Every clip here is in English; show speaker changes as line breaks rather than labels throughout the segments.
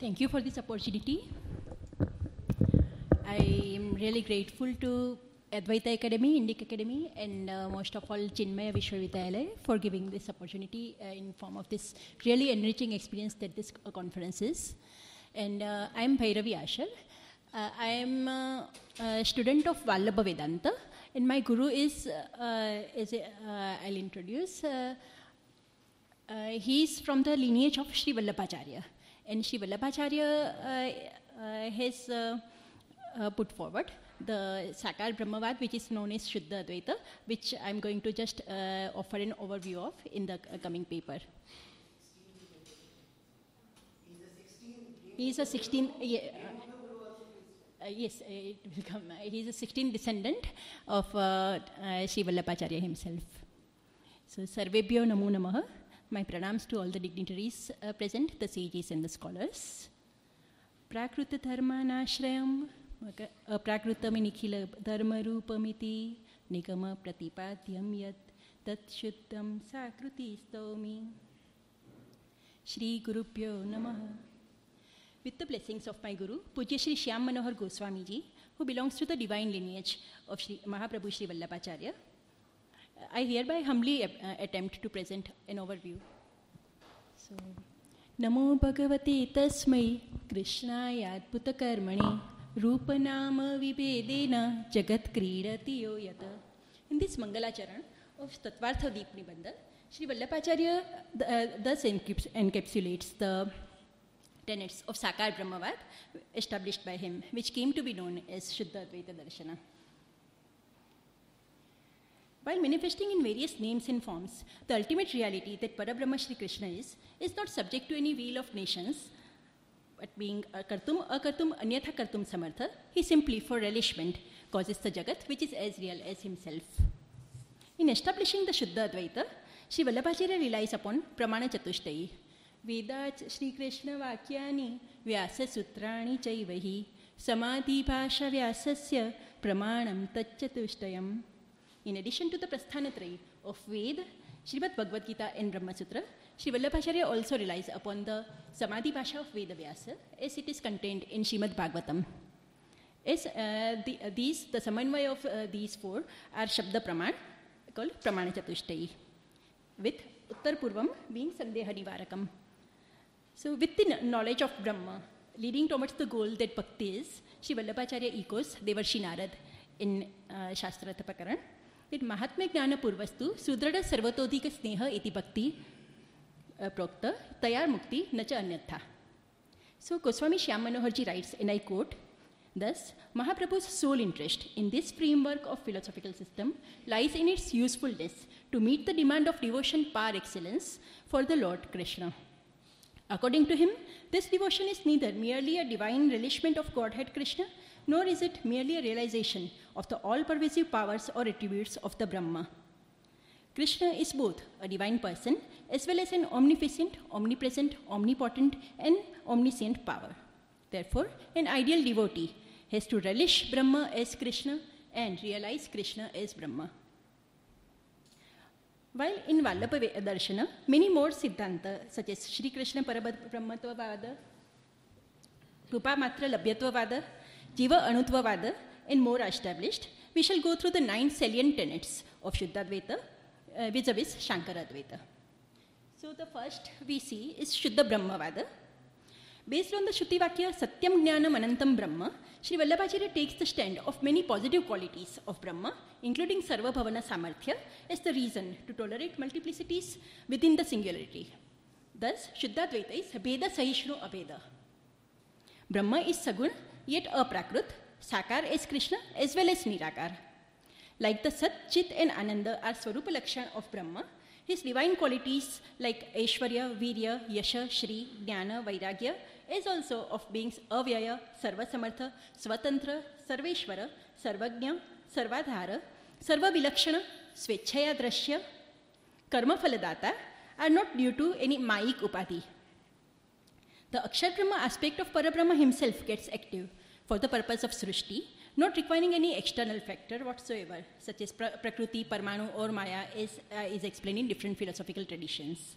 Thank you for this opportunity. I am really grateful to Advaita Academy, Indic Academy, and uh, most of all Chinmaya Vishwavidyalaya for giving this opportunity uh, in form of this really enriching experience that this uh, conference is. And uh, I am Bhairavi Ashar. Uh, I am uh, a student of Vallabha Vedanta, and my guru is, is uh, I'll introduce. He is from the lineage of Sri Vallabhacharya. And Sri Vallabhacharya uh, uh, has uh, put forward the Sakar Brahmavad, which is known as Shuddha Advaita, which I'm going to just offer an overview of in the coming paper. He is a 16. Yeah, uh, yes, it will come. He is a 16 descendant of uh, uh, himself. So, Sarvebhyo Namo Namaha. My pranams to all the dignitaries uh, present, the sages and the scholars. Prakruta dharmanashrayam, uh, dharma ru dharmarupamiti, nigama pratipadyam yat, tat shuddham sakruti stomi. Shri Gurupyo Namaha. With the blessings of my Guru, Pujya Shri Shyam Manohar Goswamiji, who belongs to the divine lineage of Shri Mahaprabhu Shri Vallabhacharya, I hereby humbly uh, attempt to present an overview. So, नमो भगवते तस्मै कृष्णायाद्भुतकर्मणे रूपनामविभेदेन जगत्क्रीडति यो यत् In this Mangalacharan of Tattvartha Deep Nibandha, Sri Vallabhacharya uh, thus encaps- encapsulates the tenets of Sakar Brahmavad established by him, which came to be known as Shuddha Advaita Darshana. While manifesting in various names and forms, the ultimate reality that Parabrahma Shri Krishna is, is not subject to any will of nations, but being akartum, akartum, anyatha kartum samartha, he simply, for relishment, causes the jagat, which is as real as himself. In establishing the Shuddha Advaita, Sri Vallabhacharya relies upon Pramana Chatushtayi. Vedat Shri Krishna Vakyani Vyasa Sutrani Chaivahi Samadhi In addition to the Prasthanatrayi of Ved, Srimad Bhagavad Gita and Brahma Sutra, Sri Vallabhacharya also relies upon the Samadhi Bhasha of Veda Vyasa as it is contained in Srimad Bhagavatam. As uh, the, uh, these, the samanvaya of uh, these four are Shabda Praman, called Pramana Chatushtayi, with Uttar Purvam being Sandeha Nivarakam. So, with the knowledge of Brahma, leading towards the goal that bhakti is, Sri Vallabhacharya echoes Devarshi Narad in uh, Shastrartha Prakaran तेन महात्म्य ज्ञानपूर्वस्तु सुदृढ़ सर्वतोधिक स्नेह इति भक्ति प्रोक्त, तैयार मुक्ति न च अन्यथा। So Goswami Shyam Manohar ji writes in I quote thus Mahaprabhuj sole interest in this framework of philosophical system lies in its usefulness to meet the demand of devotion par excellence for the Lord Krishna according to him this devotion is neither merely a divine relishment of godhead Krishna nor is it merely a realization of the all pervasive powers or attributes of the Brahma. Krishna is both a divine person as well as an omnipotent, omnipresent, omnipotent, and omniscient power. Therefore, an ideal devotee has to relish Brahma as Krishna and realize Krishna as Brahma. While in Vallabha Darshana, many more Siddhanta, such as Sri Krishna Parabrahmatvavada, Rupa Matra Labhyatvavada, Jiva Anutvavada, and more established, we shall go through the nine salient tenets of Shuddhadvaita uh, vis-a-vis Shankaradvaita. So the first we see is Shuddha Brahmavada. Based on the Shruti Vakya Satyam Jnanam Anantam Brahma, Sri Vallabhacharya takes the stand of many positive qualities of Brahma, including Sarva Bhavana Samarthya, as the reason to tolerate multiplicities within the singularity. Thus, Shuddhadvaita is Veda Sahishnu Abeda. Brahma is Sagun, yet Aprakrut, Sakar is Krishna as well as Nirakar. Like the Sat, Chit, and Ananda are Swarupa Lakshan of Brahma, his divine qualities like Aishwarya, Virya, Yasha, Shri, Jnana, Vairagya is also of beings Avyaya, Sarva Samartha, Swatantra, Sarveshwara, Sarvagnya, Sarvadhara, Sarva Vilakshana, Swechaya Drashya, Karma Phaladata are not due to any Mayik Upadhi. The Akshar Brahma aspect of Parabrahma himself gets active for the purpose of Srishti, not requiring any external factor whatsoever, such as pra- Prakriti, Parmanu, or Maya, is, uh, is explained in different philosophical traditions.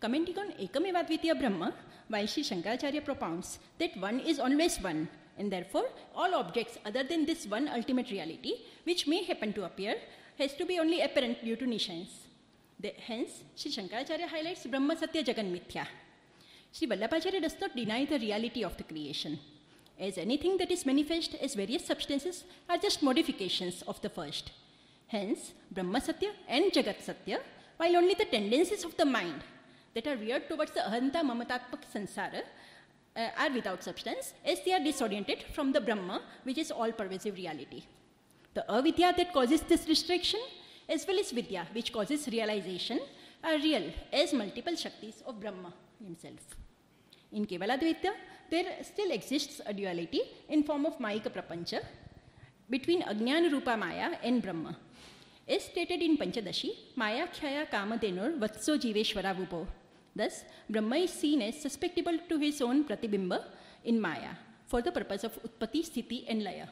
Commenting on Ekamevadvitiya Brahma, while Sri Shankaracharya propounds that one is always one, and therefore all objects other than this one ultimate reality, which may happen to appear, has to be only apparent due to nishanas. The, hence, Sri Shankaracharya highlights Brahma Satya Jagan Mithya. Sri Vallabhacharya does not deny the reality of the creation, as anything that is manifest as various substances are just modifications of the first. Hence, Brahma Satya and Jagat Satya, while only the tendencies of the mind that are veered towards the ahanta mamatatmak sansara uh, are without substance, as they are disoriented from the Brahma, which is all pervasive reality. The avidya that causes this restriction, as well as vidya, which causes realization, are real as multiple shaktis of Brahma himself. In Kevaladvaita, there still exists a duality in form of Mayika Prapancha between Ajnana Rupa Maya and Brahma. As stated in Panchadashi, Maya Khyaya Kamadenur Vatso Jiveshwara Vupo. Thus, Brahma is seen as susceptible to his own pratibimba in Maya for the purpose of Utpatti, Sthiti and Laya.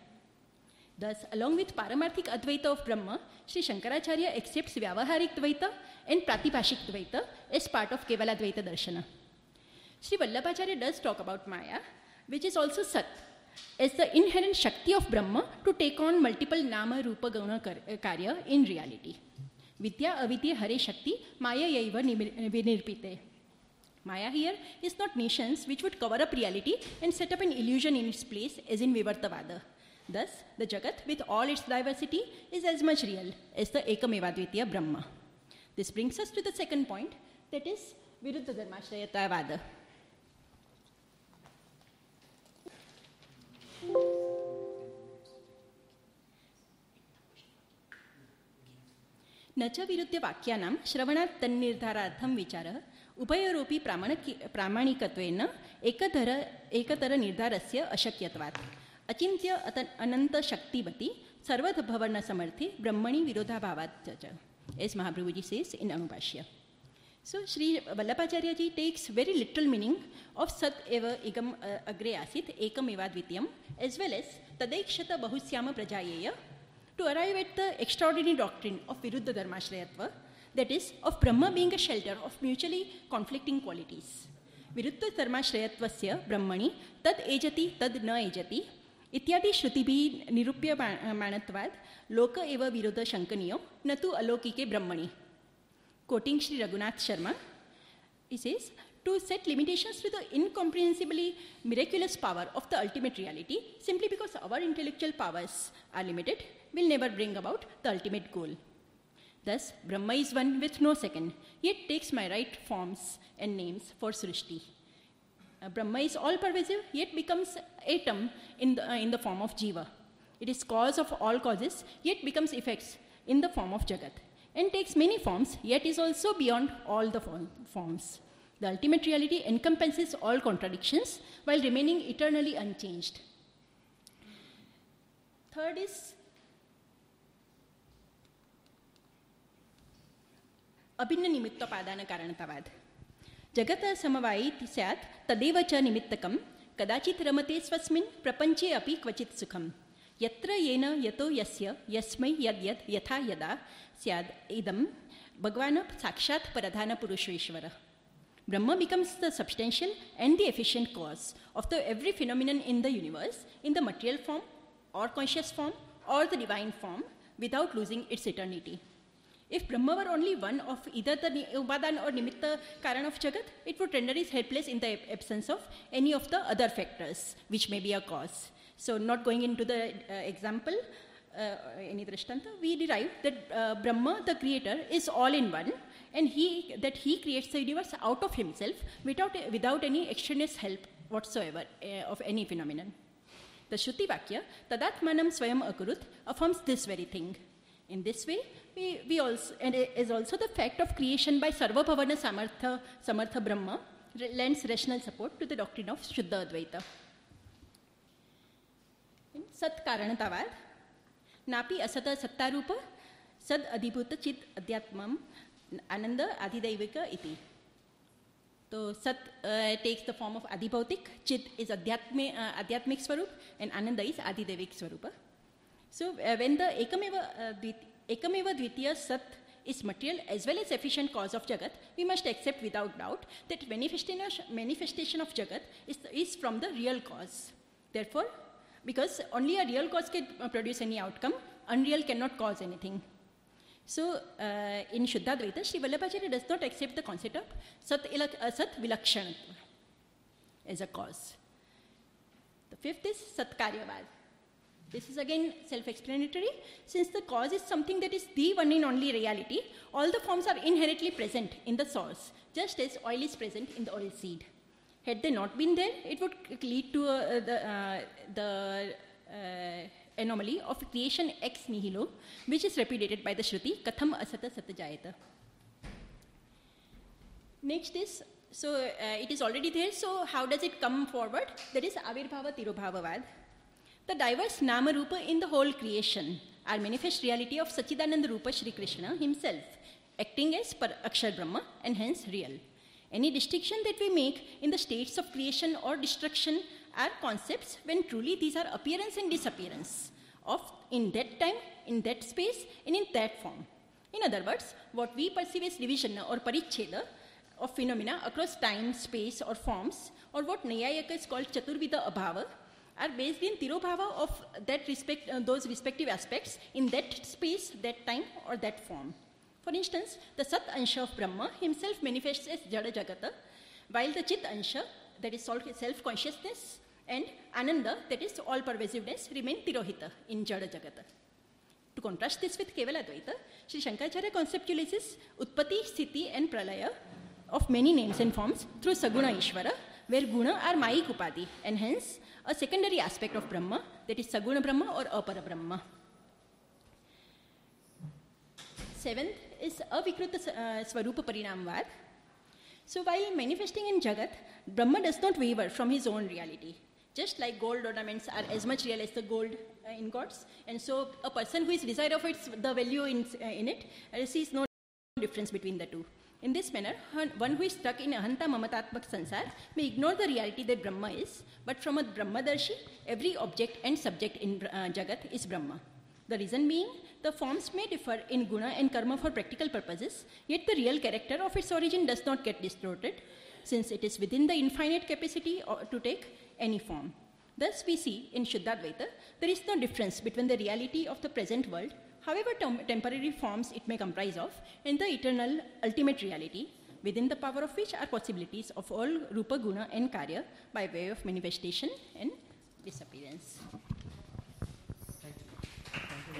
Thus, along with Paramarthik Advaita of Brahma, Sri Shankaracharya accepts Vyavaharik Dvaita and Pratibhashik Dvaita as part of Kevala Dvaita Darshana. Sri Vallabhacharya does talk about Maya, which is also Sat, as the inherent Shakti of Brahma to take on multiple Nama Rupa Guna eh, Karya in reality. Vidya Avidya Hare Shakti Maya Yaiva Vinirpite. Maya here is not nations which would cover up reality and set up an illusion in its place as in Vivartavada. Thus, the Jagat, with all its diversity, is as much real as the Ekamevadvitiya Brahma. This brings us to the second point, that is Viruddha Dharmashrayatavada. नच विरुद्ध वाक्यानां श्रवणात् तन्निर्धारार्थं विचारः उभयोरपि प्रामाणिक प्रामाणिकत्वेन एकतर एकतरनिर्धारस्य अशक्यत्वात्। अचिन्त्य अत अनन्तशक्तिवती सर्वभवनसमर्थी ब्रह्मणी विरोधाभावात् च as Mahaprabhuji says in Anubhashya So Sri Vallabhacharya takes very literal meaning of Sat eva igam uh, agre asit ekam eva dvityam as well as tadekshata bahusyama prajayeya to arrive at the extraordinary doctrine of Viruddha Dharmashrayatva, that is, of Brahma being a shelter of mutually conflicting qualities. Viruddha Dharmashrayatva Brahmani tad ejati tad na ejati इत्यादि श्रुतिभिः निरूप्यमाणत्वात् लोक एव विरोध शङ्कनीयो न तु अलौकिके ब्रह्मणि quoting Sri Raghunath Sharma, he says, to set limitations to the incomprehensibly miraculous power of the ultimate reality simply because our intellectual powers are limited will never bring about the ultimate goal. Thus, Brahma is one with no second, yet takes my right forms and names for Srishti. Uh, Brahma is all pervasive, yet becomes atom in the, uh, in the form of Jiva. It is cause of all causes, yet becomes effects in the form of Jagat And takes many forms, yet is also beyond all the form, forms. The ultimate reality encompasses all contradictions while remaining eternally unchanged. Third is अभिन्न निमित्तोपादान कारणतावाद जगत समवायी स्यात् तदेव च निमित्तकं कदाचित् रमते स्वस्मिन् प्रपञ्चे अपि क्वचित् सुखं यत्र येन यतो यस्य यस्मै यद् यद् यथा यदा स्याद् इदं भगवान् साक्षात् परधानपुरुषेश्वरः Brahma becomes the substantial and the efficient cause of the every phenomenon in the universe in the material form or conscious form or the divine form without losing its eternity. If Brahma were only one of either the Upadan or Nimitta Karan of Jagat, it would render it helpless in the absence of any of the other factors which may be a cause. So, not going into the uh, example, uh, any drishtanta, we derive that uh, Brahma, the creator, is all in one, and he that he creates the universe out of himself without without any extraneous help whatsoever uh, of any phenomenon. The Shruti Vakya, Tadatmanam Swayam Akurut, affirms this very thing. In this way, we, we also, and is also the fact of creation by Sarva Bhavana Samartha, Samartha Brahma lends rational support to the doctrine of Shuddha Advaita. Sat Karanatavad, Napi Asata Sattarupa, Sad Adhibhuta Chit Adhyatmam, Ananda Adhidaivika Iti. So Sat uh, takes the form of Adhibhautik, Chit is Adhyatmi, uh, Adhyatmic Swarup, and Ananda is Adhidevik Swarupa. So uh, when the Ekameva, uh, Ekameva Dvitiya Sat is material as well as efficient cause of Jagat, we must accept without doubt that manifestation, manifestation of Jagat is, is from the real cause. Therefore, because only a real cause can uh, produce any outcome, unreal cannot cause anything. So, uh, in Shuddhadvaita, Sri Vallabhacharya does not accept the concept of Sat, uh, sat Vilakshanatva as a cause. The fifth is Satkaryavad. This is again self explanatory. Since the cause is something that is the one and only reality, all the forms are inherently present in the source, just as oil is present in the oil seed. Had they not been there, it would lead to uh, the, uh, the uh, anomaly of creation ex nihilo, which is repudiated by the Shruti, Katham asata satajayata. Next is, so uh, it is already there, so how does it come forward? That is Avirbhava Tirobhavavad. The diverse Nama Rupa in the whole creation are manifest reality of Sachidananda Rupa Shri Krishna himself, acting as Akshar Brahma and hence real. Any distinction that we make in the states of creation or destruction are concepts when truly these are appearance and disappearance of in that time, in that space, and in that form. In other words, what we perceive as division or paricheda of phenomena across time, space, or forms, or what Nayayaka is called Chaturvida Abhava, are based in Tirobhava of that respect, uh, those respective aspects in that space, that time, or that form. For instance, the Sat Ansha of Brahma himself manifests as Jada Jagata, while the Chit Ansha, that is self consciousness, and Ananda, that is all pervasiveness, remain Tirohita in Jada Jagata. To contrast this with Kevala Advaita, Sri Shankaracharya conceptualizes Utpati, Sthiti, and Pralaya of many names and forms through Saguna Ishvara, where Guna are Mayik Upadi, and hence a secondary aspect of Brahma, that is Saguna Brahma or Apara Brahma. Seventh is Avikruta uh, Swarupa Parinamvad. So while manifesting in Jagat, Brahma does not waver from his own reality. Just like gold ornaments are as much real as the gold uh, and so a person who is desire of its, the value in, uh, in it uh, sees no difference between the two. In this manner, one who is stuck in ahanta mamatatmak sansar may ignore the reality that Brahma is, but from a Brahmadarshi, every object and subject in uh, Jagat is Brahma. The reason being, the forms may differ in guna and karma for practical purposes, yet the real character of its origin does not get distorted, since it is within the infinite capacity to take any form. Thus, we see in Shuddhadvaita, there is no difference between the reality of the present world, however tem- temporary forms it may comprise of, and the eternal ultimate reality, within the power of which are possibilities of all Rupa, Guna, and Karya by way of manifestation and disappearance.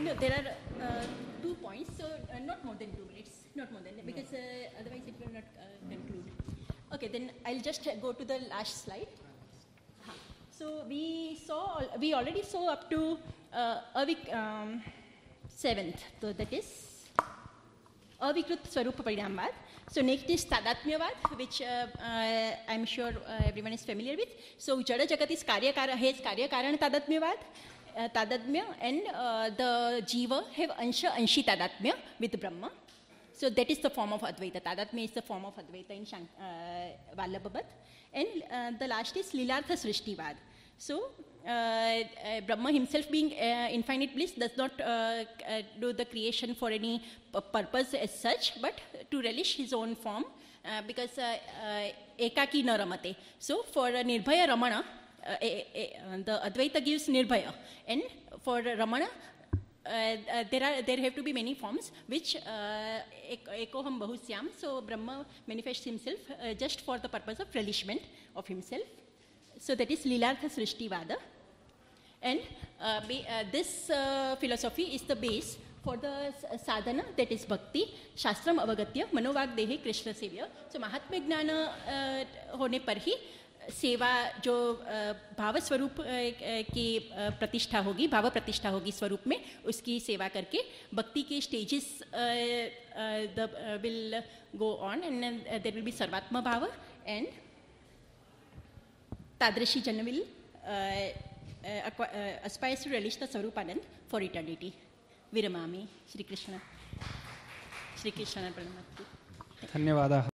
No, there are uh, two points, so uh, not more than two minutes, not more than, because uh, otherwise it will not conclude. Okay, then I'll just go to the last slide. So we saw, we already saw up to uh, Avik, um, seventh, so that is Avikrut Swarupa Parinamvad. So next is Tadatmyavad, which uh, uh, I'm sure uh, everyone is familiar with. So Jada Jagat is Karya Kara, has Karya Karan Tadatmyavad. Uh, Tadatmya and uh, the Jiva have Ansha Anshi Tadatmya with Brahma. So that is the form of Advaita. Tadatmya is the form of Advaita in Shank, uh, Vallabhabhat. And uh, the last is Lilartha Srishtivad. So uh, uh, Brahma himself being uh, infinite bliss does not do the creation for any purpose as such, but to relish his own form because ekaki na ramate. So for Nirbhaya Ramana, the Advaita gives Nirbhaya, and for Ramana, uh, uh, there are there have to be many forms which uh, ekoham bahusyam so brahma manifests himself uh, just for the purpose of relishment of himself so that is lilartha srishtivada and uh, be, uh, this philosophy is the base for the sadhana that is bhakti shastram avagatya manovag dehi krishna sevya so mahatma gnana hone par hi सेवा जो भाव स्वरूप की प्रतिष्ठा होगी भाव प्रतिष्ठा होगी स्वरूप में उसकी सेवा करके भक्ति के stages will go on and there will be सर्वात्म भाव एंड तादृशी जन will aspires to relish the Swarupanand for eternity. Viramami, Sri Krishna. Sri Krishna
धन्यवादाः